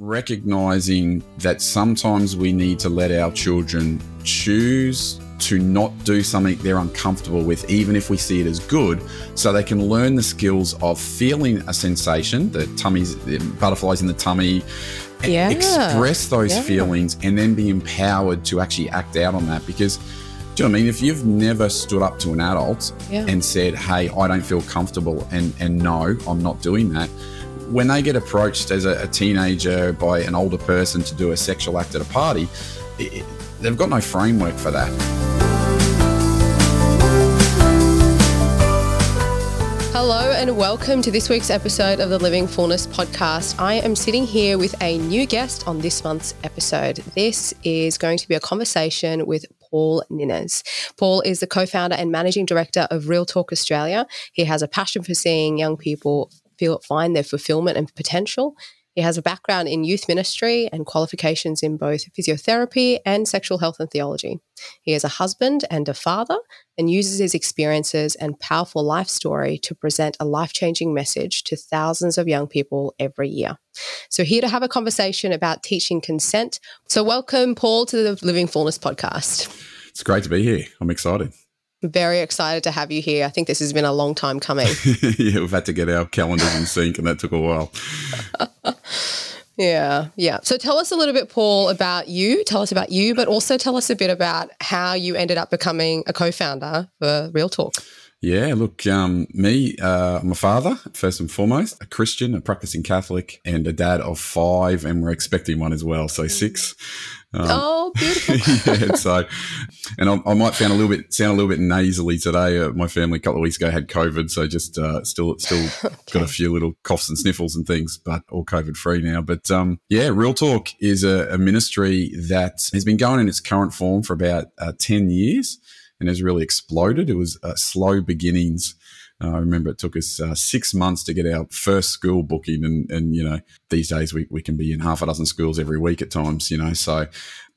recognizing that sometimes we need to let our children choose to not do something they're uncomfortable with, even if we see it as good, so they can learn the skills of feeling a sensation, the tummies, the butterflies in the tummy, Yeah. express those Yeah. feelings, and then be empowered to actually act out on that. Because, do you know what I mean? If you've never stood up to an adult Yeah. and said, "Hey, I don't feel comfortable," and and no, I'm not doing that. When they get approached as a, a teenager by an older person to do a sexual act at a party, it, they've got no framework for that. Hello and welcome to this week's episode of the Living Fullness podcast. I am sitting here with a new guest on this month's episode. This is going to be a conversation with Paul Ninnes. Paul is the co founder and managing director of Real Talk Australia. He has a passion for seeing young people feel find their fulfillment and potential. He has a background in youth ministry and qualifications in both physiotherapy and sexual health and theology. He is a husband and a father and uses his experiences and powerful life story to present a life changing message to thousands of young people every year. So, here to have a conversation about teaching consent. So, welcome, Paul, to the Living Fullness podcast. It's great to be here. I'm excited. Very excited to have you here. I think this has been a long time coming. yeah, we've had to get our calendars in sync, and that took a while. Yeah, yeah. So tell us a little bit, Paul, about you. Tell us about you, but also tell us a bit about how you ended up becoming a co-founder for Real Talk. Yeah, look, um, me, uh, I'm a father, first and foremost, a Christian, a practicing Catholic, and a dad of five, and we're expecting one as well, so six. Um, oh, beautiful. yeah, so, and I, I might sound a little bit sound a little bit nasally today. Uh, my family a couple of weeks ago had COVID, so just uh, still still got a few little coughs and sniffles and things, but all COVID free now. But um, yeah, Real Talk is a, a ministry that has been going in its current form for about uh, ten years and has really exploded. It was uh, slow beginnings. I remember it took us uh, six months to get our first school booking, and and you know these days we, we can be in half a dozen schools every week at times. You know, so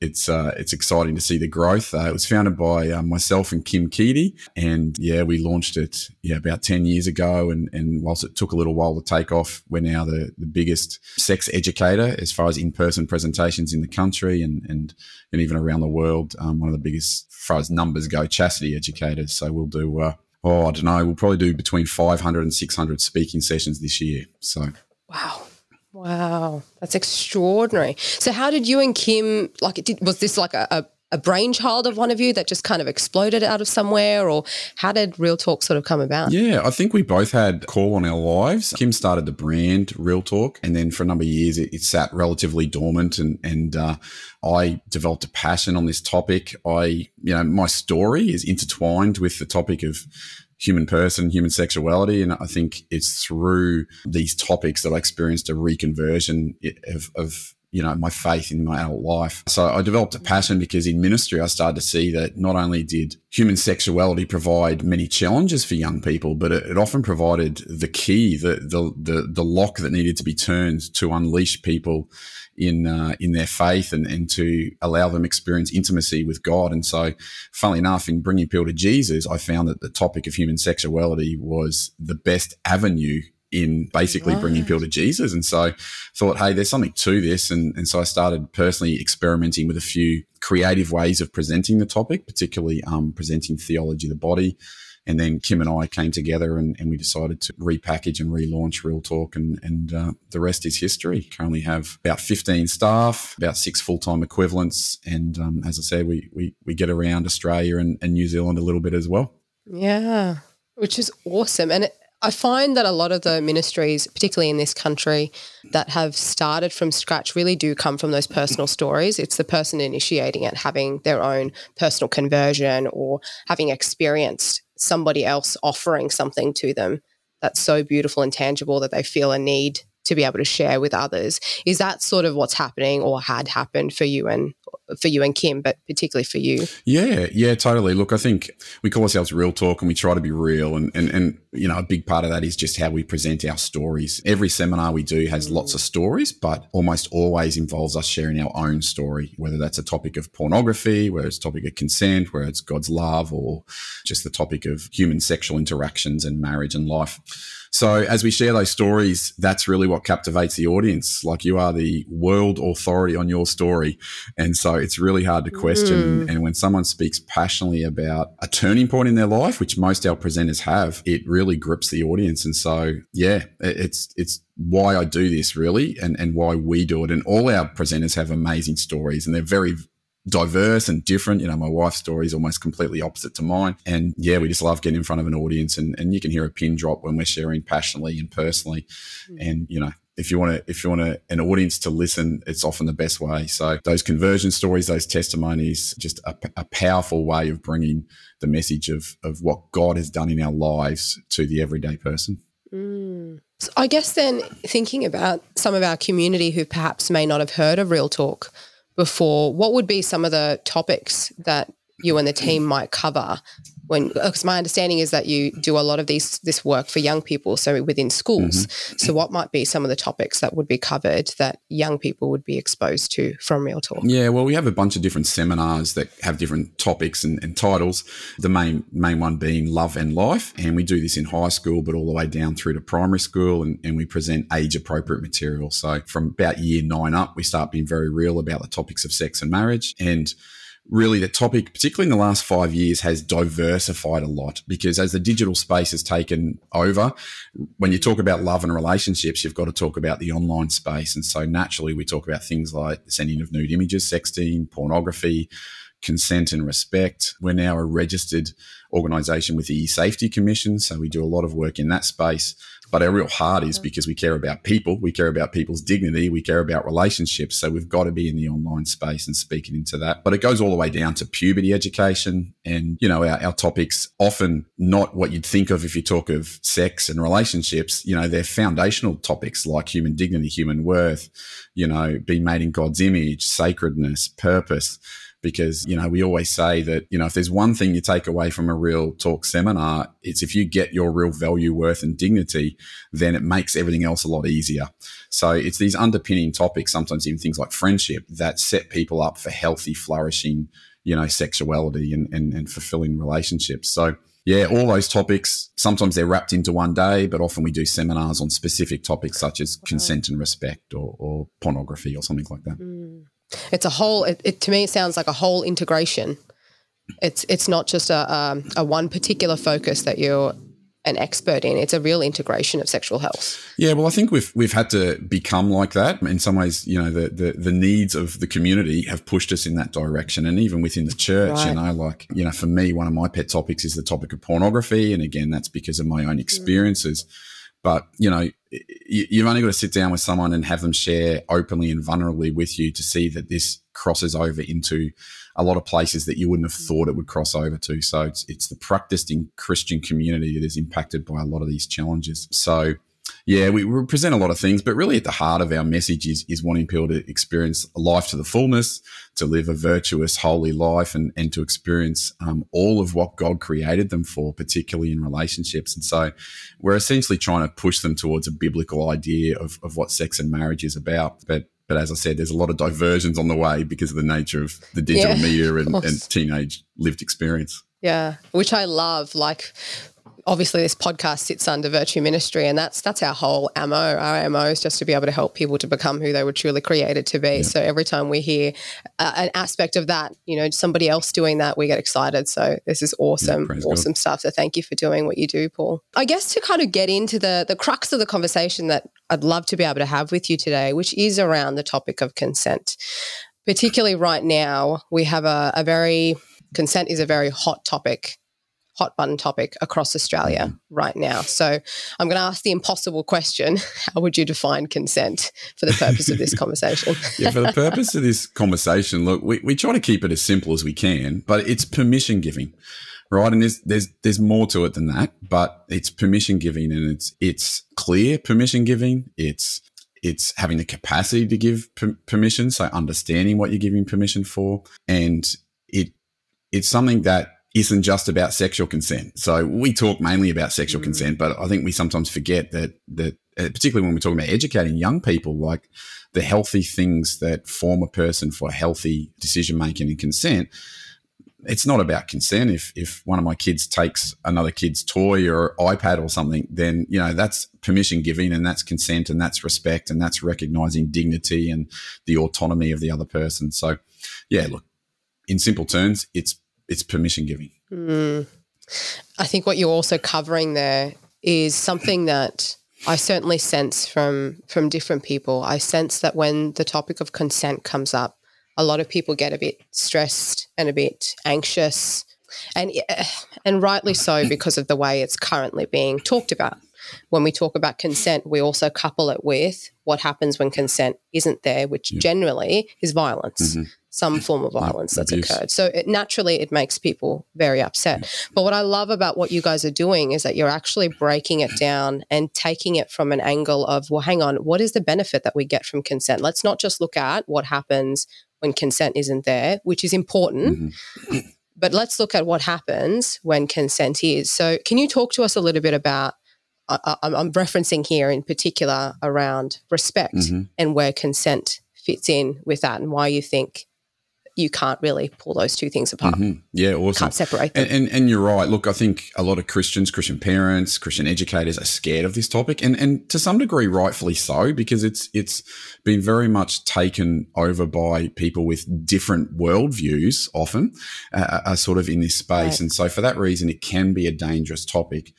it's uh, it's exciting to see the growth. Uh, it was founded by uh, myself and Kim Keedy, and yeah, we launched it yeah about ten years ago. And and whilst it took a little while to take off, we're now the the biggest sex educator as far as in person presentations in the country and and and even around the world. Um, one of the biggest, as far as numbers go, chastity educators. So we'll do. Uh, Oh, I don't know. We'll probably do between 500 and 600 speaking sessions this year. So, Wow. Wow. That's extraordinary. So how did you and Kim like it did, was this like a, a, a brainchild of one of you that just kind of exploded out of somewhere or how did Real Talk sort of come about? yeah, I think we both had call on our lives. Kim started the brand Real Talk, and then for a number of years, it, it sat relatively dormant. And, and uh, I developed a passion on this topic. I, you know, my story is intertwined with the topic of human person, human sexuality. And I think it's through these topics that I experienced a reconversion of, of you know, my faith in my adult life. So I developed a passion because in ministry, I started to see that not only did human sexuality provide many challenges for young people, but it, it often provided the key, the, the, the, the lock that needed to be turned to unleash people in uh, in their faith and, and to allow them experience intimacy with God. And so, funnily enough, in bringing people to Jesus, I found that the topic of human sexuality was the best avenue in basically bringing people to Jesus. And so, thought, hey, there's something to this. And, and so I started personally experimenting with a few creative ways of presenting the topic, particularly um, presenting theology of the body. And then Kim and I came together and, and we decided to repackage and relaunch Real Talk, and, and uh, the rest is history. Currently have about 15 staff, about six full time equivalents. And um, as I said, we, we, we get around Australia and, and New Zealand a little bit as well. Yeah, which is awesome. And it, I find that a lot of the ministries, particularly in this country, that have started from scratch really do come from those personal stories. It's the person initiating it having their own personal conversion or having experienced somebody else offering something to them that's so beautiful and tangible that they feel a need to be able to share with others. Is that sort of what's happening or had happened for you and for you and Kim, but particularly for you? Yeah, yeah, totally. Look, I think we call ourselves Real Talk and we try to be real. And, and, and, you know, a big part of that is just how we present our stories. Every seminar we do has lots of mm. stories, but almost always involves us sharing our own story, whether that's a topic of pornography, whether it's a topic of consent, whether it's God's love, or just the topic of human sexual interactions and marriage and life. So as we share those stories, that's really what captivates the audience. Like you are the world authority on your story. And so it's really hard to question. Mm. And when someone speaks passionately about a turning point in their life, which most our presenters have, it really grips the audience. And so, yeah, it's, it's, why I do this really and, and why we do it. And all our presenters have amazing stories and they're very diverse and different. You know, my wife's story is almost completely opposite to mine. And yeah, we just love getting in front of an audience and, and you can hear a pin drop when we're sharing passionately and personally. Mm. And, you know, if you want to, if you want an audience to listen, it's often the best way. So those conversion stories, those testimonies, just a, a powerful way of bringing the message of, of what God has done in our lives to the everyday person. Mm. So I guess then thinking about some of our community who perhaps may not have heard of Real Talk, before, what would be some of the topics that you and the team might cover when because my understanding is that you do a lot of these this work for young people so within schools. Mm-hmm. so what might be some of the topics that would be covered that young people would be exposed to from real talk? Yeah well we have a bunch of different seminars that have different topics and, and titles the main main one being love and life and we do this in high school but all the way down through to primary school and, and we present age appropriate material. So from about year nine up we start being very real about the topics of sex and marriage and really the topic, particularly in the last five years, has diversified a lot because as the digital space has taken over, when you talk about love and relationships, you've got to talk about the online space. And so naturally, we talk about things like the sending of nude images, sexting, pornography, consent and respect. We're now a registered organisation with the E-Safety Commission, so we do a lot of work in that space. But our real heart is mm-hmm. because we care about people, we care about people's dignity, we care about relationships. So we've got to be in the online space and speaking into that. But it goes all the way down to puberty education and, you know, our, our topics often not what you'd think of if you talk of sex and relationships. You know, they're foundational topics like human dignity, human worth, you know, being made in God's image, sacredness, purpose because you know we always say that you know if there's one thing you take away from a real talk seminar it's if you get your real value worth and dignity then it makes everything else a lot easier so it's these underpinning topics sometimes even things like friendship that set people up for healthy flourishing you know sexuality and, and, and fulfilling relationships so yeah, all those topics, sometimes they're wrapped into one day, but often we do seminars on specific topics such as consent and respect or, or pornography or something like that. Mm. It's a whole. It, it, to me, it sounds like a whole integration. It's it's not just a um, a one particular focus that you're an expert in. It's a real integration of sexual health. Yeah, well, I think we've we've had to become like that. In some ways, you know, the the, the needs of the community have pushed us in that direction, and even within the church, right. you know, like you know, for me, one of my pet topics is the topic of pornography, and again, that's because of my own experiences. Mm. But you know, you've only got to sit down with someone and have them share openly and vulnerably with you to see that this crosses over into a lot of places that you wouldn't have mm. thought it would cross over to. So it's, it's the practicing Christian community that is impacted by a lot of these challenges. So yeah, we, present a lot of things, but really at the heart of our message is, is wanting people to experience life to the fullness, to live a virtuous, holy life, and, and to experience um, all of what God created them for, particularly in relationships. And so we're essentially trying to push them towards a biblical idea of, of what sex and marriage is about. But but as I said, there's a lot of diversions on the way because of the nature of the digital yeah, media and, and teenage lived experience. Yeah, which I love. Like obviously this podcast sits under virtue ministry and that's that's our whole ammo. Our ammo is just to be able to help people to become who they were truly created to be. Yeah. so every time we hear uh, an aspect of that you know somebody else doing that we get excited. So this is awesome yeah, awesome God. stuff. So thank you for doing what you do paul. I guess to kind of get into the the crux of the conversation that i'd love to be able to have with you today which is around the topic of consent. Particularly right now we have a, a very consent is a very hot topic hot button topic across Australia mm-hmm. right now. So I'm going to ask the impossible question How would you define consent for the purpose of this conversation? yeah, for the purpose of this conversation, look, we, we try to keep it as simple as we can, but it's permission giving. Right, and there's there's there's more to it than that, but it's permission giving, and it's it's clear permission giving. It's it's having the capacity to give per- permission, so understanding what you're giving permission for, and it it's something that isn't just about sexual consent. So we talk mainly about sexual mm. consent, but I think we sometimes forget that that uh, particularly when we're talking about educating young people, like the healthy things that form a person for healthy decision making and consent. it's not about consent. If if one of my kids takes another kid's toy or iPad or something, then you know that's permission giving and that's consent and that's respect and that's recognizing dignity and the autonomy of the other person. So, yeah, look, in simple terms, it's it's permission giving. Mm. I think what you're also covering there is something that I certainly sense from from different people. I sense that when the topic of consent comes up, a lot of people get a bit stressed and a bit anxious and eh, and rightly so because of the way it's currently being talked about when we talk about consent we also couple it with what happens when consent isn't there which generally is violence mm-hmm. Some form of violence that's abuse. occurred so it, naturally it makes people very upset but what i love about what you guys are doing is that you're actually breaking it down and taking it from an angle of well hang on what is the benefit that we get from consent let's not just look at what happens when consent isn't there, which is important. Mm-hmm. But let's look at what happens when consent is. So, can you talk to us a little bit about? I, am referencing here in particular around respect mm-hmm. and where consent fits in with that, and why you think you can't really pull those two things apart. Mm-hmm. Yeah, awesome. Can't separate them. And, and, and, you're right. Look, I think a lot of Christians, Christian parents, Christian educators are scared of this topic, and and to some degree, rightfully so, because it's it's been very much taken over by people with different worldviews. Often, uh, are sort of in this space, right. and so for that reason, it can be a dangerous topic.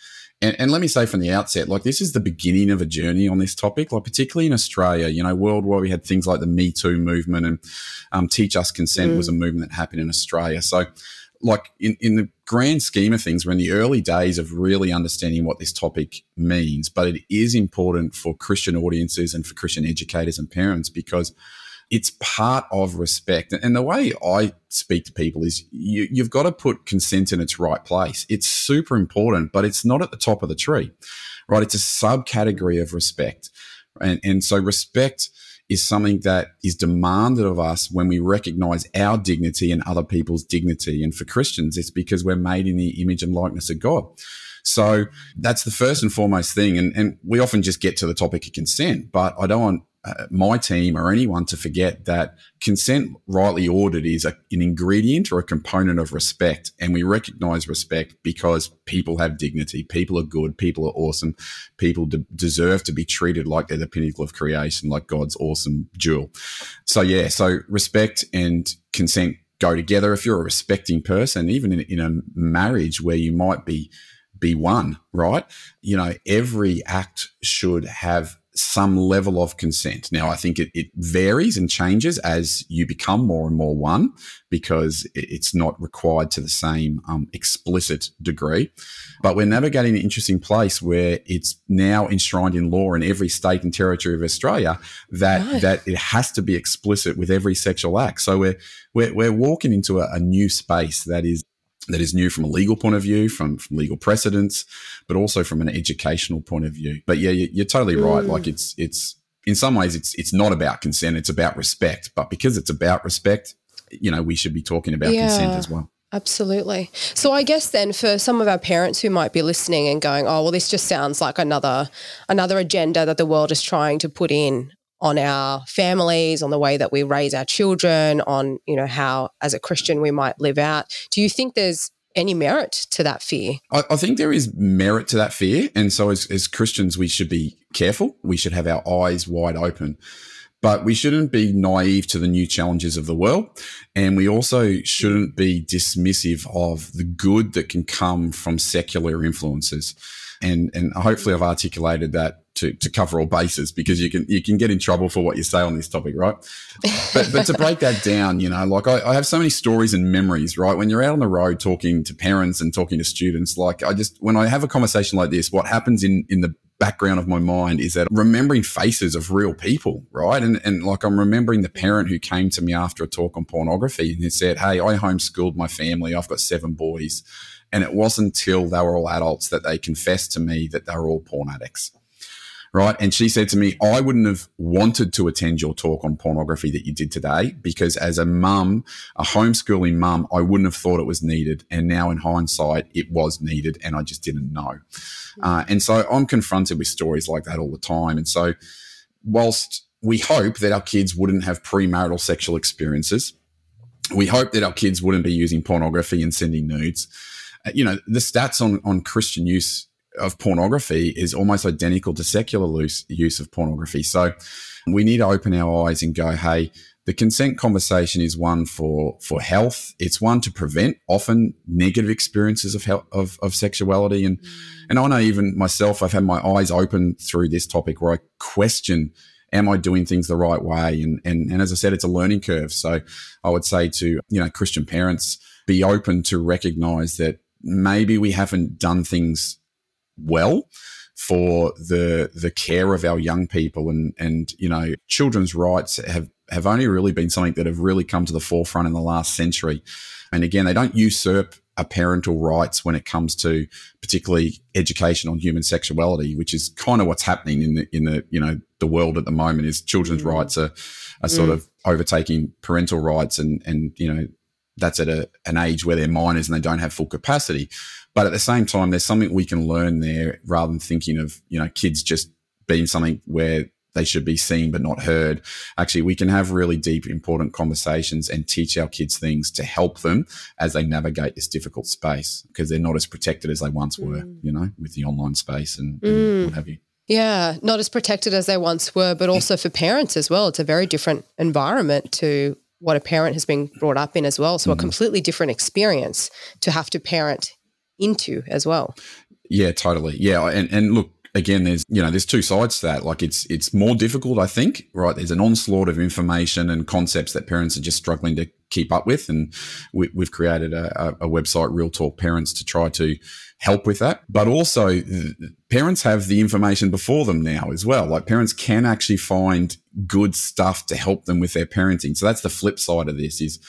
And, and, let me say from the outset, like this is the beginning of a journey on this topic, like particularly in Australia. You know, worldwide we had things like the Me Too movement and um, Teach Us Consent mm. was a movement that happened in Australia. So, like in, in the grand scheme of things, we're in the early days of really understanding what this topic means. But it is important for Christian audiences and for Christian educators and parents because it's part of respect. And the way I speak to people is you, you've got to put consent in its right place. It's super important, but it's not at the top of the tree, right? It's a subcategory of respect. And, and so respect is something that is demanded of us when we recognize our dignity and other people's dignity. And for Christians, it's because we're made in the image and likeness of God. So that's the first and foremost thing. And, and we often just get to the topic of consent, but I don't want uh, my team or anyone to forget that consent rightly ordered is a, an ingredient or a component of respect. And we recognize respect because people have dignity. People are good. People are awesome. People de- deserve to be treated like they're the pinnacle of creation like god's awesome jewel. So yeah so respect and consent go together. If you're a respecting person even in, in a marriage where you might be be one right? You know every act should have some level of consent. Now, I think it, it, varies and changes as you become more and more one because it's not required to the same um, explicit degree. But we're navigating an interesting place where it's now enshrined in law in every state and territory of Australia that, that it has to be explicit with every sexual act. So we're, we're, we're walking into a, a new space that is that is new from a legal point of view, from, from legal precedents, but also from an educational point of view. But yeah, you, are totally right. Mm. Like it's it's in some ways it's it's not about consent; it's about respect. But because it's about respect, you know, we should be talking about yeah. consent as well. Absolutely. So I guess then for some of our parents who might be listening and going, "Oh, well this just sounds like another another agenda that the world is trying to put in on our families, on the way that we raise our children, on, you know, how as a Christian we might live out. Do you think there's any merit to that fear? I, I think there is merit to that fear. And so as, as Christians, we should be careful. We should have our eyes wide open but we shouldn't be naive to the new challenges of the world. And we also shouldn't be dismissive of the good that can come from secular influences. And, and hopefully I've articulated that to, to cover all bases because you can you can get in trouble for what you say on this topic, right? But but to break that down, you know, like I, I, have so many stories and memories, right? When you're out on the road talking to parents and talking to students, like I just when I have a conversation like this, what happens in in the background of my mind is that remembering faces of real people, right? And and like I'm remembering the parent who came to me after a talk on pornography and he said, Hey, I homeschooled my family. I've got seven boys. And it wasn't until they were all adults that they confessed to me that they were all porn addicts right? And she said to me, I wouldn't have wanted to attend your talk on pornography that you did today because as a mum, a homeschooling mum, I wouldn't have thought it was needed. And now in hindsight, it was needed and I just didn't know. Uh, and so I'm confronted with stories like that all the time. And so whilst we hope that our kids wouldn't have premarital sexual experiences, we hope that our kids wouldn't be using pornography and sending nudes. You know, the stats on, on Christian use of pornography is almost identical to secular use, use of pornography. So we need to open our eyes and go, hey, the consent conversation is one for for health. It's one to prevent often negative experiences of health, of, of sexuality. And mm. and I know even myself, I've had my eyes open through this topic where I question am I doing things the right way? And, and, and as I said, it's a learning curve. So I would say to, you know, Christian parents, be open to recognize that maybe we haven't done things well for the the care of our young people and and you know children's rights have have only really been something that have really come to the forefront in the last century and again they don't usurp a parental rights when it comes to particularly education on human sexuality, which is kind of what's happening in the in the you know the world at the moment. Is children's mm. rights are are mm. sort of overtaking parental rights, and and you know that's at a, an age where they're minors and they don't have full capacity. But at the same time, there's something we can learn there rather than thinking of you know kids just being something where they should be seen but not heard. Actually, we can have really deep, important conversations and teach our kids things to help them as they navigate this difficult space because they're not as protected as they once were, mm. you know, with the online space and, and mm. what have you. Yeah, not as protected as they once were, but also for parents as well. It's a very different environment to what a parent has been brought up in as well. So, mm-hmm. a completely different experience to have to parent into as well. Yeah, totally. Yeah. And, and look, again, there's you know there's two sides to that. Like it's it's more difficult, I think. Right, there's an onslaught of information and concepts that parents are just struggling to keep up with, and we, have created a, a, website, Real Talk Parents, to try to help with that. But also, parents have the information before them now as well. Like parents can actually find good stuff to help them with their parenting. So that's the flip side of this is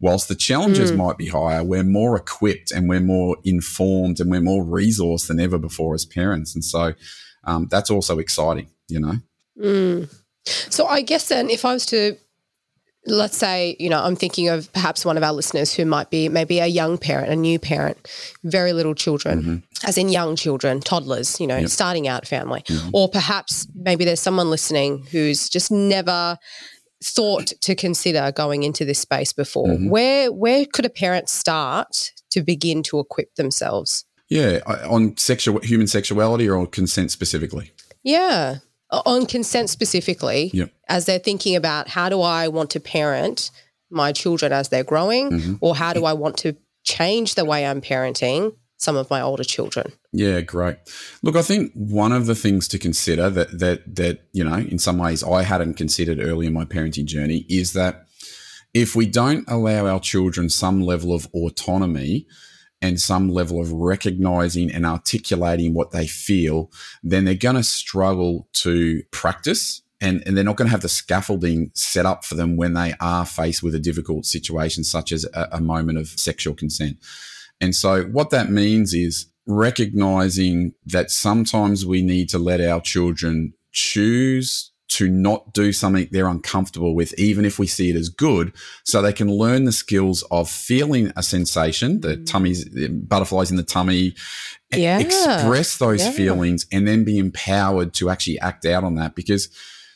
whilst the challenges mm. might be higher, we're more equipped and we're more informed and we're more resourced than ever before as parents. And so um, that's also exciting, you know? Mm. So I guess then if I was to, let's say, you know, I'm thinking of perhaps one of our listeners who might be maybe a young parent, a new parent, very little children, mm-hmm. as in young children, toddlers, you know, yep. starting out family. Mm-hmm. Or perhaps maybe there's someone listening who's just never thought to consider going into this space before. Mm-hmm. Where where could a parent start to begin to equip themselves? Yeah, on sexual human sexuality or on consent specifically. Yeah, on consent specifically. Yep. As they're thinking about how do I want to parent my children as they're growing, mm-hmm. or how do I want to change the way I'm parenting some of my older children. Yeah, great. Look, I think one of the things to consider that that that you know, in some ways, I hadn't considered early in my parenting journey is that if we don't allow our children some level of autonomy and some level of recognizing and articulating what they feel, then they're going to struggle to practice and, and they're not going to have the scaffolding set up for them when they are faced with a difficult situation, such as a, a moment of sexual consent. And so, what that means is recognizing that sometimes we need to let our children choose to not do something they're uncomfortable with, even if we see it as good, so they can learn the skills of feeling a sensation, the mm. tummies, the butterflies in the tummy, yeah. express those yeah. feelings, and then be empowered to actually act out on that. Because,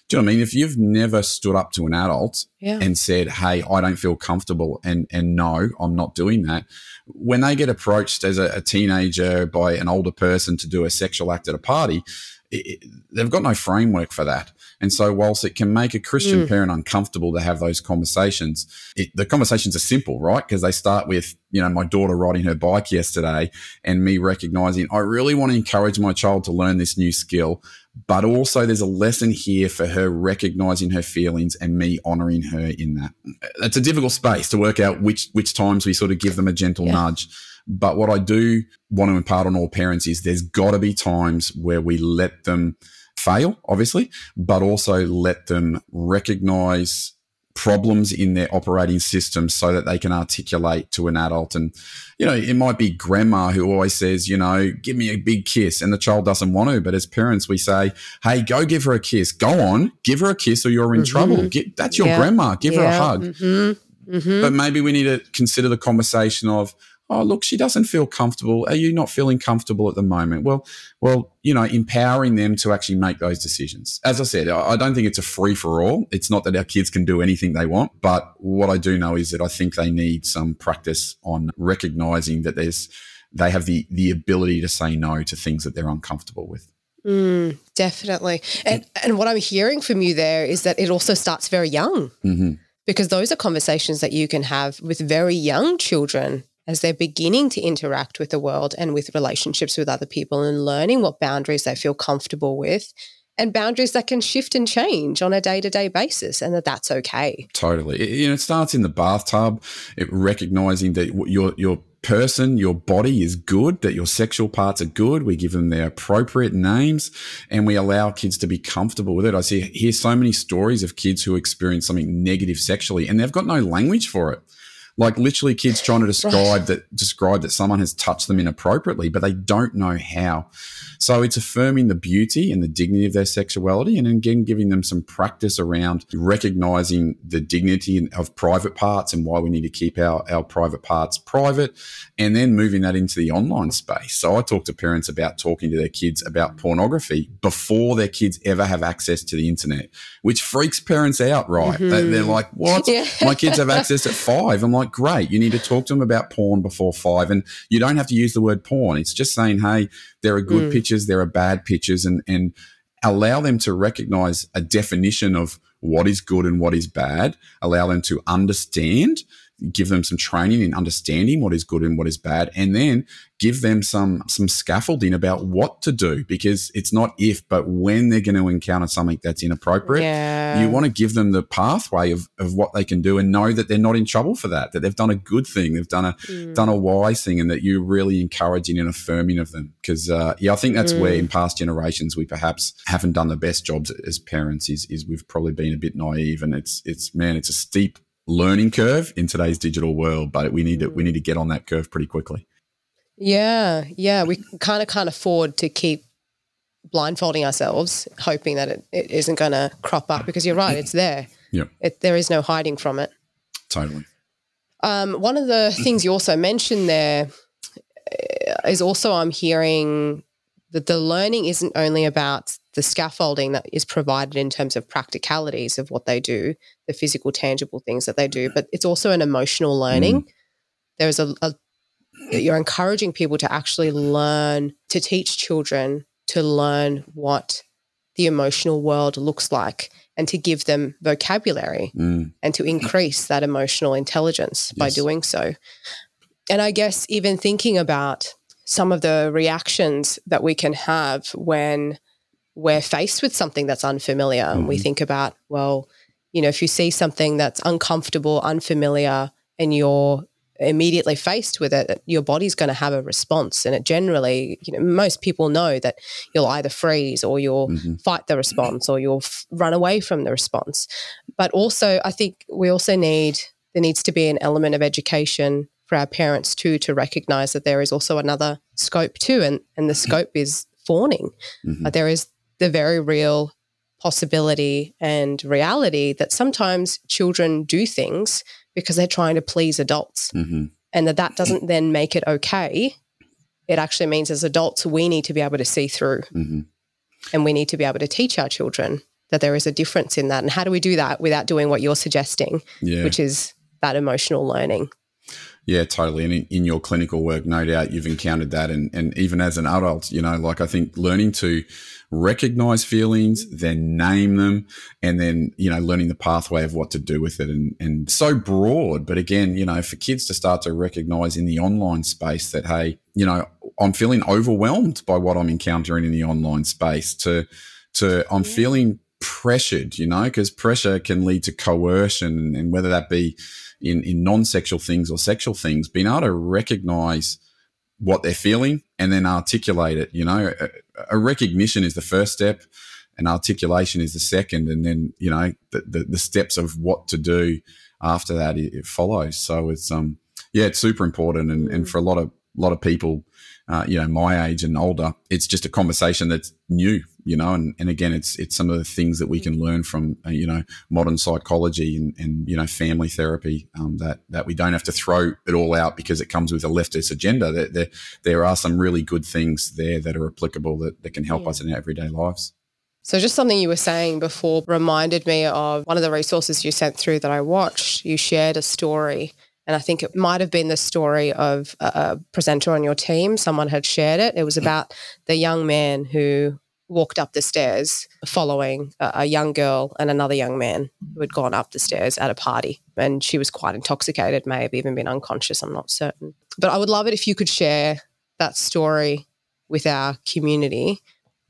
do you know what I mean? If you've never stood up to an adult yeah. and said, "Hey, I don't feel comfortable," and and no, I'm not doing that. When they get approached as a, a teenager by an older person to do a sexual act at a party, it, they've got no framework for that. And so, whilst it can make a Christian mm. parent uncomfortable to have those conversations, it, the conversations are simple, right? Because they start with, you know, my daughter riding her bike yesterday and me recognizing I really want to encourage my child to learn this new skill. But also, there's a lesson here for her recognizing her feelings and me honoring her in that. It's a difficult space to work out which which times we sort of give them a gentle yeah. nudge. But what I do want to impart on all parents is there's got to be times where we let them fail, obviously, but also let them recognize problems in their operating system so that they can articulate to an adult. And, you know, it might be grandma who always says, you know, give me a big kiss. And the child doesn't want to. But as parents, we say, hey, go give her a kiss. Go on, give her a kiss or you're in mm-hmm. trouble. Get, that's your yeah. grandma. Give yeah. her a hug. Mm-hmm. Mm-hmm. But maybe we need to consider the conversation of, oh look she doesn't feel comfortable are you not feeling comfortable at the moment well well you know empowering them to actually make those decisions as i said i don't think it's a free for all it's not that our kids can do anything they want but what i do know is that i think they need some practice on recognizing that there's they have the the ability to say no to things that they're uncomfortable with Mm, definitely. And and what I'm hearing from you there is that it also starts very young. mm-hmm. Because those are conversations that you can have with very young children as they're beginning to interact with the world and with relationships with other people and learning what boundaries they feel comfortable with and boundaries that can shift and change on a day-to-day basis and that that's okay. Totally. It, you know, it starts in the bathtub, it recognizing that your your person, your body is good, that your sexual parts are good. We give them their appropriate names and we allow kids to be comfortable with it. I see hear so many stories of kids who experience something negative sexually and they've got no language for it like literally kids trying to describe that describe that someone has touched them inappropriately but they don't know how. So it's affirming the beauty and the dignity of their sexuality and again giving them some practice around recognizing the dignity of private parts and why we need to keep our, our private parts private and then moving that into the online space. So i talk to parents about talking to their kids about pornography before their kids ever have access to the internet which freaks parents out right? Mm-hmm. they're like what? Yeah. my kids have access at five. I'm like like, great. You need to talk to them about porn before five. And you don't have to use the word porn. It's just saying, hey, there are good mm. pictures, there are bad pictures, and, and allow them to recognize a definition of what is good and what is bad, allow them to understand give them some training in understanding what is good and what is bad and then give them some some scaffolding about what to do because it's not if but when they're going to encounter something that's inappropriate yeah. you want to give them the pathway of, of what they can do and know that they're not in trouble for that that they've done a good thing they've done a mm. done a wise thing and that you're really encouraging and affirming of them because uh, yeah i think that's mm. where in past generations we perhaps haven't done the best jobs as parents is is we've probably been a bit naive and it's it's man it's a steep learning curve in today's digital world, but we need to we need to get on that curve pretty quickly. Yeah, yeah, we kind of can't afford to keep blindfolding ourselves, hoping that it, it isn't going to crop up because you're right, it's there. Yeah, it, there is no hiding from it. Totally. Um, one of the things you also mentioned there uh, also I'm hearing that the learning isn't only about the scaffolding that is provided in terms of practicalities of what they do, the physical, tangible things that they do, but it's also an emotional learning. Mm. There's a, a, you're encouraging people to actually learn, to teach children to learn what the emotional world looks like and to give them vocabulary mm. and to increase that emotional intelligence yes. by doing so. And I guess even thinking about some of the reactions that we can have when we're faced with something that's unfamiliar. Mm-hmm. And we think about, well, you know, if you see something that's uncomfortable, unfamiliar, and you're immediately faced with it, your body's going to have a response. And it generally, you know, most people know that you'll either freeze or you'll mm-hmm. fight the response or you'll f- run away from the response. But also, I think we also need, there needs to be an element of education for our parents too to recognize that there is also another scope too and and the scope is fawning mm-hmm. uh, there is the very real possibility and reality that sometimes children do things because they're trying to please adults mm-hmm. and that that doesn't then make it okay it actually means as adults we need to be able to see through mm-hmm. and we need to be able to teach our children that there is a difference in that and how do we do that without doing what you're suggesting yeah. which is that emotional learning yeah, totally. And in, in, your clinical work, no doubt you've encountered that. And, and even as an adult, you know, like I think learning to recognize feelings, then name them, and then, you know, learning the pathway of what to do with it. And, and so broad. But again, you know, for kids to start to recognize in the online space that, hey, you know, I'm feeling overwhelmed by what I'm encountering in the online space to, to, I'm feeling pressured, you know, because pressure can lead to coercion and whether that be, in, in non-sexual things or sexual things, being able to recognize what they're feeling and then articulate it. You know, a, a recognition is the first step and articulation is the second. And then, you know, the, the, the steps of what to do after that, it, it, follows. So it's, um, yeah, it's super important. And, and for a lot of lot of people, uh, you know, my age and older, it's just a conversation that's new, you know, and, and again, it's it's some of the things that we can learn from, uh, you know, modern psychology and, and you know, family therapy um, that that we don't have to throw it all out because it comes with a leftist agenda. There, there, there are some really good things there that are applicable that, that can help yeah. us in our everyday lives. So, just something you were saying before reminded me of one of the resources you sent through that I watched. You shared a story and I think it might have been the story of a, presenter on your team. Someone had shared it. It was about the young man who walked up the stairs following a, a, young girl and another young man who had gone up the stairs at a party. And she was quite intoxicated, may have even been unconscious. I'm not certain. But I would love it if you could share that story with our community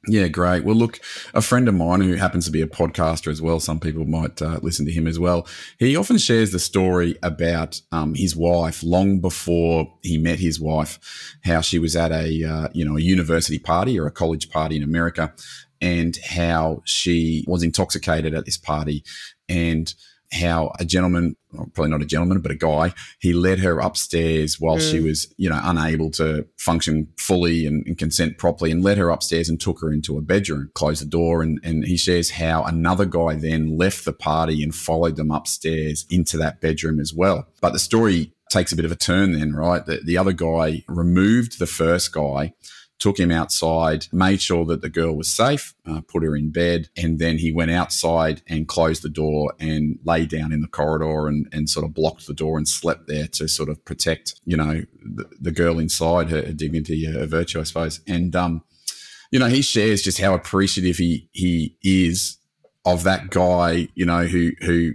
yeah, great. Well, look, a friend of mine who happens to be a podcaster as well, some people might uh, listen to him as well. He often shares the story about um, his wife long before he met his wife, how she was at a uh, you know a university party or a college party in America, and how she was intoxicated at this party, and how a gentleman, probably not a gentleman, but a guy, he led her upstairs while mm. she was, you know, unable to function fully and, and, consent properly and led her upstairs and took her into a bedroom, closed the door. And, and he shares how another guy then left the party and followed them upstairs into that bedroom as well. But the story takes a bit of a turn then, right? The, the other guy removed the first guy took him outside, made sure that the girl was safe, uh, put her in bed, and then he went outside and closed the door and lay down in the corridor and, and sort of blocked the door and slept there to sort of protect, you know, the, the girl inside, her, her, dignity, her virtue, I suppose. And, um, you know, he shares just how appreciative he, he is of that guy, you know, who, who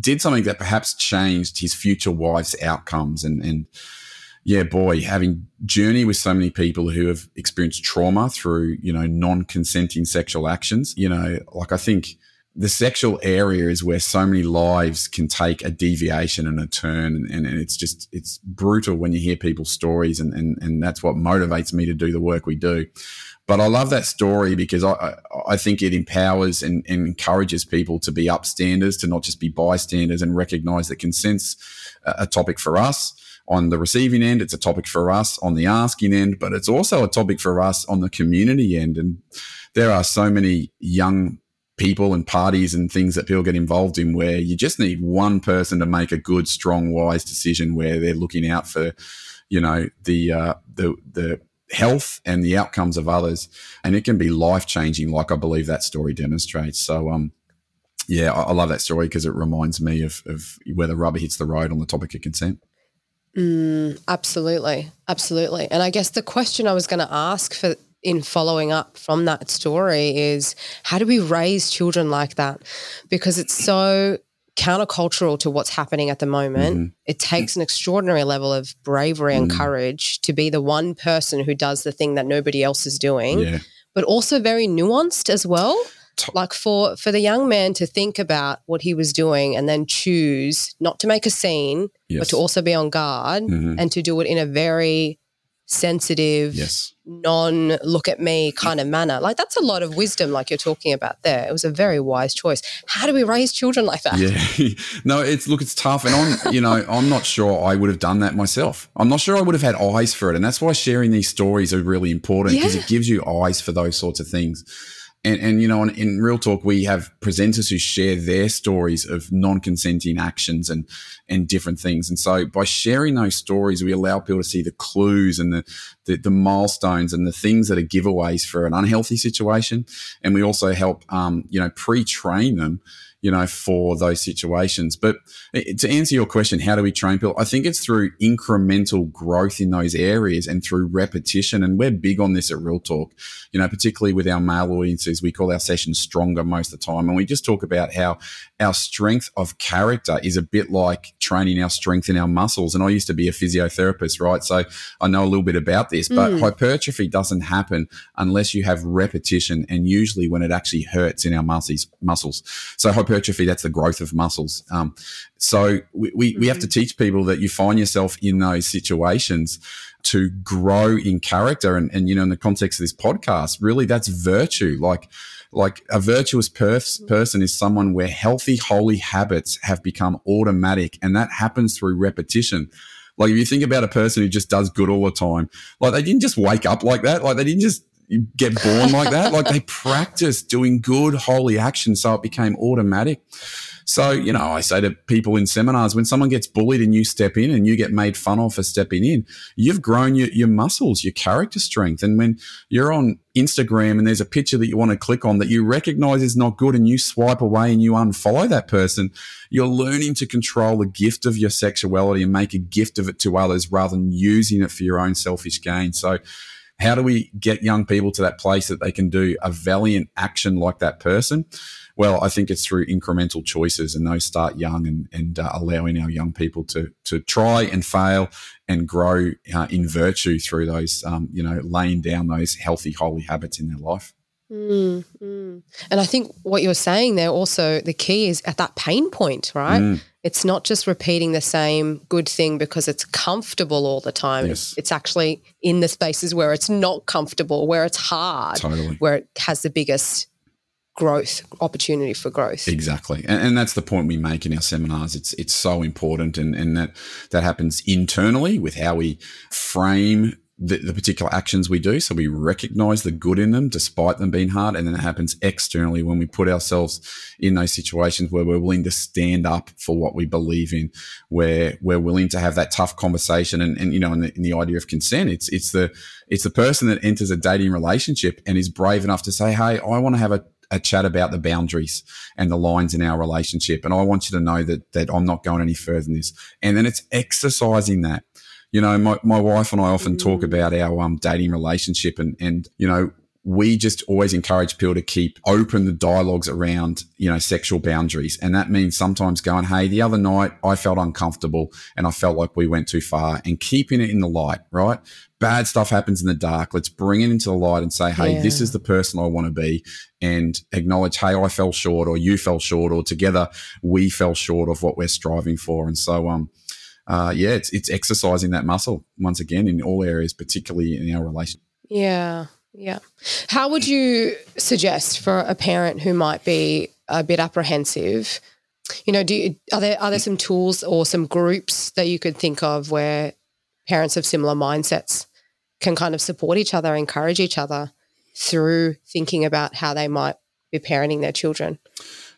did something that perhaps changed his future wife's outcomes and, and, yeah, boy, having journey with so many people who have experienced trauma through, you know, non-consenting sexual actions, you know, like I think the sexual area is where so many lives can take a deviation and a turn. And, and, it's just, it's brutal when you hear people's stories. And, and, and that's what motivates me to do the work we do. But I love that story because I, I think it empowers and, and encourages people to be upstanders, to not just be bystanders and recognize that consent's a topic for us on the receiving end. It's a topic for us on the asking end, but it's also a topic for us on the community end. And there are so many young people and parties and things that people get involved in where you just need one person to make a good, strong, wise decision where they're looking out for, you know, the, uh, the, the, health and the outcomes of others and it can be life changing like i believe that story demonstrates so um yeah i, love that story because it reminds me of, of where the rubber hits the road on the topic of consent Mm, absolutely, absolutely. And I guess the question I was going to ask for in following up from that story is how do we raise children like that? Because it's so countercultural to what's happening at the moment. Mm-hmm. It takes an extraordinary level of bravery and mm. courage to be the one person who does the thing that nobody else is doing, yeah. but also very nuanced as well like for for the young man to think about what he was doing and then choose not to make a scene yes. but to also be on guard mm-hmm. and to do it in a very sensitive yes. non look at me kind of manner. Like that's a lot of wisdom like you're talking about there. It was a very wise choice. How do we raise children like that? Yeah. No it's look it's tough. And i'm you know i'm not sure i would have done that myself. I'm not sure i would have had eyes for it. And that's why sharing these stories are really important because yeah. it gives you eyes for those sorts of things and, and you know, in, in, real talk, we have presenters who share their stories of non-consenting actions and and different things. And so, by sharing those stories, we allow people to see the clues and the, the, the milestones and the things that are giveaways for an unhealthy situation. And we also help, um, you know, pre-train them you know, for those situations. But eh, to answer your question, how do we train people? I think it's through incremental growth in those areas and through repetition. And we're big on this at Real Talk, you know, particularly with our male audiences. We call our sessions stronger most of the time. And we just talk about how our strength of character is a bit like training our strength in our muscles. And I used to be a physiotherapist, right? So I know a little bit about this, but mm. hypertrophy doesn't happen unless you have repetition and usually when it actually hurts in our muscles. muscles. So hypertrophy that's the growth of muscles. Um, so we, we, mm-hmm. we have to mm-hmm. teach people that you find yourself in those situations to grow in character. And, and, you know, in the context of this podcast, really that's virtue. Like, like a virtuous pers- person is someone where healthy, holy habits have become automatic. And that happens through repetition. Like if you think about a person who just does good all the time, like they didn't just wake up like that. Like they didn't just get born like that. Like they practiced doing good, holy action, so it became automatic. So, you know, I say to people in seminars, when someone gets bullied and you step in and you get made fun of for stepping in, you've grown your, your muscles, your character strength. And when you're on Instagram and there's a picture that you want to click on that you recognize is not good and you swipe away and you unfollow that person, you're learning to control the gift of your sexuality and make a gift of it to others rather than using it for your own selfish gain. So, how do we get young people to that place that they can do a valiant action like that person? Well, I think it's through incremental choices, and those start young, and, and uh, allowing our young people to to try and fail and grow uh, in virtue through those, um, you know, laying down those healthy, holy habits in their life. Mm, mm. And I think what you're saying there also, the key is at that pain point, right? Mm. It's not just repeating the same good thing because it's comfortable all the time. Yes. It's actually in the spaces where it's not comfortable, where it's hard, totally. where it has the biggest growth opportunity for growth exactly and, and, that's the point we make in our seminars it's it's so important and and that that happens internally with how we frame the, the, particular actions we do. So we recognize the good in them despite them being hard. And then it happens externally when we put ourselves in those situations where we're willing to stand up for what we believe in, where we're willing to have that tough conversation. And, and you know, in the, in the idea of consent, it's, it's the, it's the person that enters a dating relationship and is brave enough to say, Hey, I want to have a, a chat about the boundaries and the lines in our relationship. And I want you to know that, that I'm not going any further than this. And then it's exercising that you know, my, my wife and I often talk mm. about our um, dating relationship and, and, you know, we just always encourage people to keep open the dialogues around, you know, sexual boundaries. And that means sometimes going, Hey, the other night I felt uncomfortable and I felt like we went too far and keeping it in the light, right? Bad stuff happens in the dark. Let's bring it into the light and say, Hey, yeah. this is the person I want to be and acknowledge, Hey, I fell short or you fell short or together we fell short of what we're striving for. And so, um, uh, yeah, it's it's exercising that muscle once again in all areas, particularly in our relationship Yeah, yeah. How would you suggest for a parent who might be a bit apprehensive? You know, do you, are there are there some tools or some groups that you could think of where parents of similar mindsets can kind of support each other, encourage each other through thinking about how they might be parenting their children?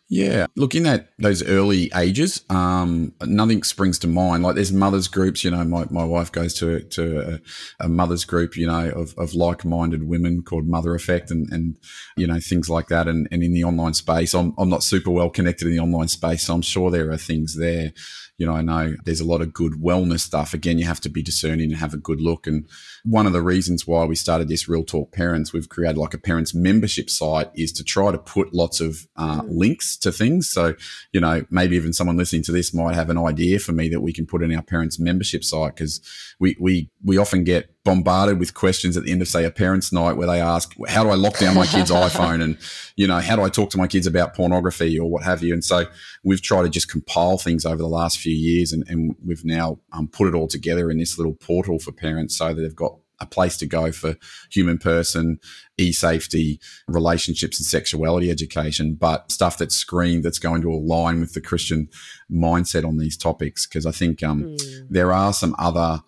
Yeah, looking at those early ages, um, nothing springs to mind. Like there's mothers groups, you know, my, my wife goes to to a, a mothers group, you know, of, of like minded women called Mother Effect and, and you know, things like that. And, and in the online space, I'm, I'm not super well connected in the online space, so I'm sure there are things there you know, I know there's a lot of good wellness stuff. Again, you have to be discerning and have a good look. And one of the reasons why we started this Real Talk Parents, we've created like a parents membership site, is to try to put lots of uh, mm. links to things. So, you know, maybe even someone listening to this might have an idea for me that we can put in our parents membership site because we we we often get bombarded with questions at the end of say a parents night where they ask how do i lock down my kid's iphone and you know how do i talk to my kids about pornography or what have you and so we've tried to just compile things over the last few years and, and we've now um, put it all together in this little portal for parents so that they've got a place to go for human person, e-safety, relationships and sexuality education, but stuff that's screened that's going to align with the Christian mindset on these topics. Because I think um, mm. there are some other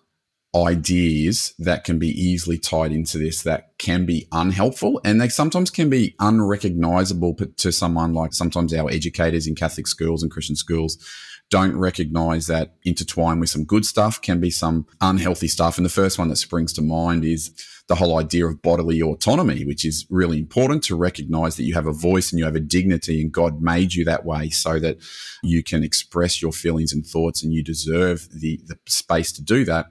ideas that can be easily tied into this that can be unhelpful and they sometimes can be unrecognizable to someone like sometimes our educators in Catholic schools and Christian schools don't recognize that intertwined with some good stuff can be some unhealthy stuff. And the first one that springs to mind is the whole idea of bodily autonomy, which is really important to recognize that you have a voice and you have a dignity and God made you that way so that you can express your feelings and thoughts and you deserve the, the space to do that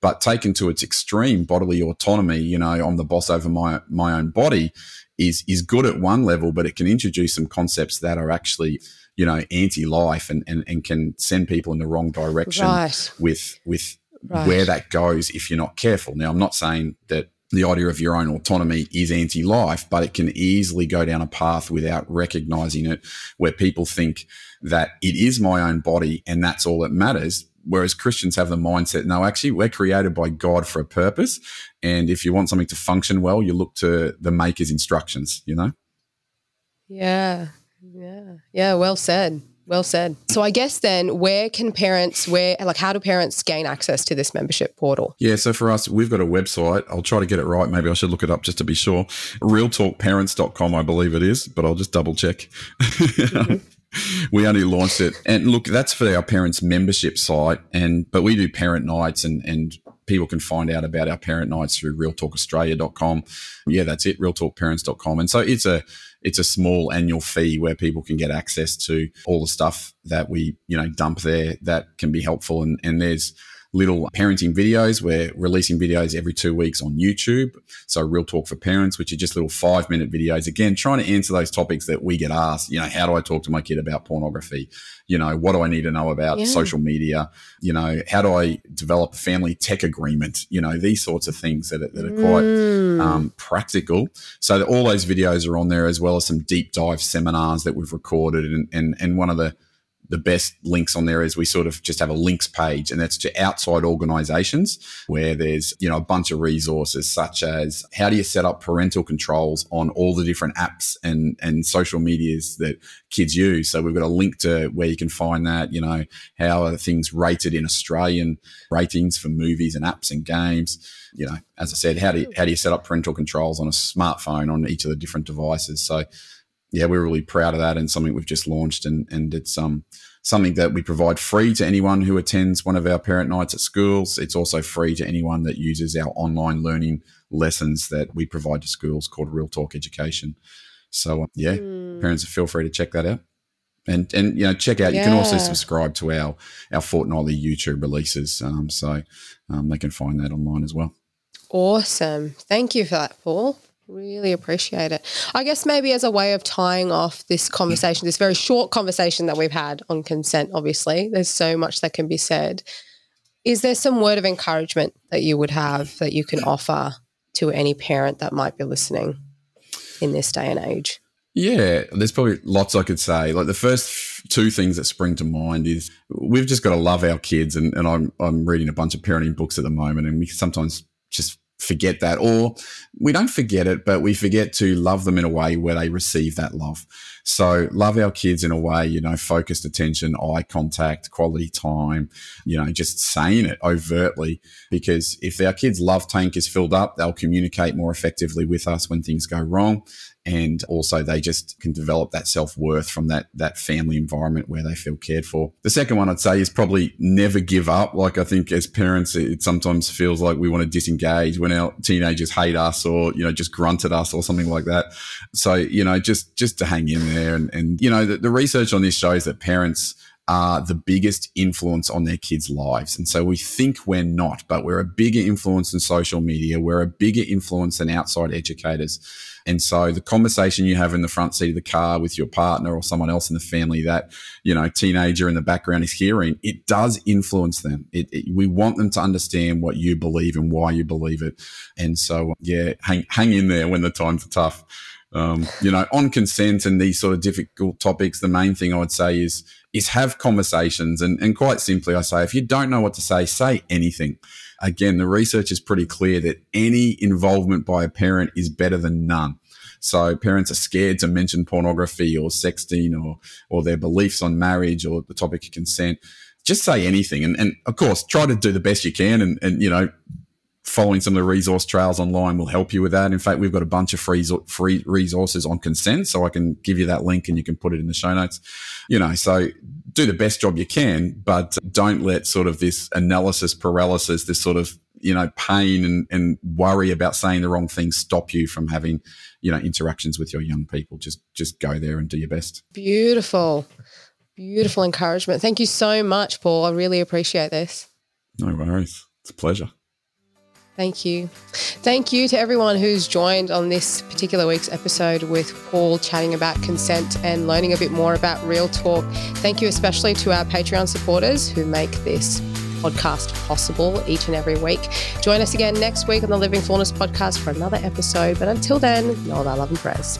but taken to its extreme, bodily autonomy, you know, I'm the boss over my my own body, is is good at one level, but it can introduce some concepts that are actually, you know, anti-life and and, and can send people in the wrong direction right. with with right. where that goes if you're not careful. Now, I'm not saying that the idea of your own autonomy is anti life, but it can easily go down a path without recognizing it, where people think that it is my own body and that's all that matters. Whereas Christians have the mindset, no, actually, we're created by God for a purpose. And if you want something to function well, you look to the maker's instructions, you know? Yeah. Yeah. Yeah. Well said. Well said. So I guess then where can parents where like how do parents gain access to this membership portal? Yeah, so for us we've got a website. I'll try to get it right. Maybe I should look it up just to be sure. realtalkparents.com I believe it is, but I'll just double check. Mm-hmm. we only launched it and look that's for our parents membership site and but we do parent nights and and people can find out about our parent nights through realtalkaustralia.com yeah that's it realtalkparents.com and so it's a it's a small annual fee where people can get access to all the stuff that we you know dump there that can be helpful. And and there's little parenting videos. We're releasing videos every two weeks on YouTube. So Real Talk for Parents, which are just little five minute videos. Again, trying to answer those topics that we get asked. You know, how do I talk to my kid about pornography? You know, what do I need to know about yeah. social media? You know, how do I develop a family tech agreement? You know, these sorts of things that are, that are quite mm. um, practical. So all those videos are on there as well as some deep dive seminars that we've recorded. And, and, and one of the, the best links on there is we sort of just have a links page and that's to outside organizations where there's you know a bunch of resources such as how do you set up parental controls on all the different apps and and social medias that kids use. So we've got a link to where you can find that you know how are things rated in australian ratings for movies and apps and games. You know as i said how do you, how do you set up parental controls on a smartphone on each of the different devices? So yeah, we're really proud of that and something we've just launched and and it's um something that we provide free to anyone who attends one of our parent nights at schools. It's also free to anyone that uses our online learning lessons that we provide to schools called Real Talk Education. So uh, yeah, mm. parents feel free to check that out. And and you know check out. Yeah. You can also subscribe to our our fortnightly YouTube releases. Um, so um, they can find that online as well. Awesome. Thank you for that, Paul. Really appreciate it. I guess maybe as a way of tying off this conversation, this very short conversation that we've had on consent, obviously, there's so much that can be said. Is there some word of encouragement that you would have that you can offer to any parent that might be listening in this day and age? Yeah, there's probably lots I could say. Like the first two things that spring to mind is we've just got to love our kids, and, and I'm I'm reading a bunch of parenting books at the moment, and we sometimes just forget that or we don't forget it but we forget to love them in a way where they receive that love. So love our kids in a way you know focused attention eye contact quality time you know just saying it overtly. Because if our kids love tank is filled up they'll communicate more effectively with us when things go wrong and also they just can develop that self-worth from that that family environment where they feel cared for. The second one i'd say is probably never give up. Like i think as parents it sometimes feels like we want to disengage when our teenagers hate us or you know just grunt at us or something like that. So you know just just to hang in there and and you know the, the research on this shows that parents are the biggest influence on their kids' lives. And so we think we're not, but we're a bigger influence than social media. We're a bigger influence than outside educators. And so the conversation you have in the front seat of the car with your partner or someone else in the family that, you know, teenager in the background is hearing, it does influence them. It, it, we want them to understand what you believe and why you believe it. And so, yeah, hang, hang in there when the times are tough. Um, you know, on consent and these sort of difficult topics, the main thing I would say is is have conversations. And, and quite simply, I say, if you don't know what to say, say anything. Again, the research is pretty clear that any involvement by a parent is better than none. So parents are scared to mention pornography or sexting or or their beliefs on marriage or the topic of consent. Just say anything, and, and of course, try to do the best you can, and and you know following some of the resource trails online will help you with that. In fact, we've got a bunch of free free resources on consent, so I can give you that link and you can put it in the show notes. You know, so do the best job you can, but don't let sort of this analysis paralysis, this sort of you know pain and, and worry about saying the wrong thing stop you from having you know interactions with your young people. Just just go there and do your best. Beautiful, beautiful encouragement. Thank you so much, Paul. I really appreciate this. No worries. It's a pleasure. Thank you. Thank you to everyone who's joined on this particular week's episode with Paul chatting about consent and learning a bit more about real talk. Thank you especially to our Patreon supporters who make this podcast possible each and every week. Join us again next week on the Living Fullness podcast for another episode. But until then, know that love and prayers.